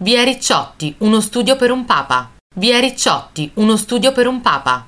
Via Ricciotti, uno studio per un papa. Via Ricciotti, uno studio per un papa.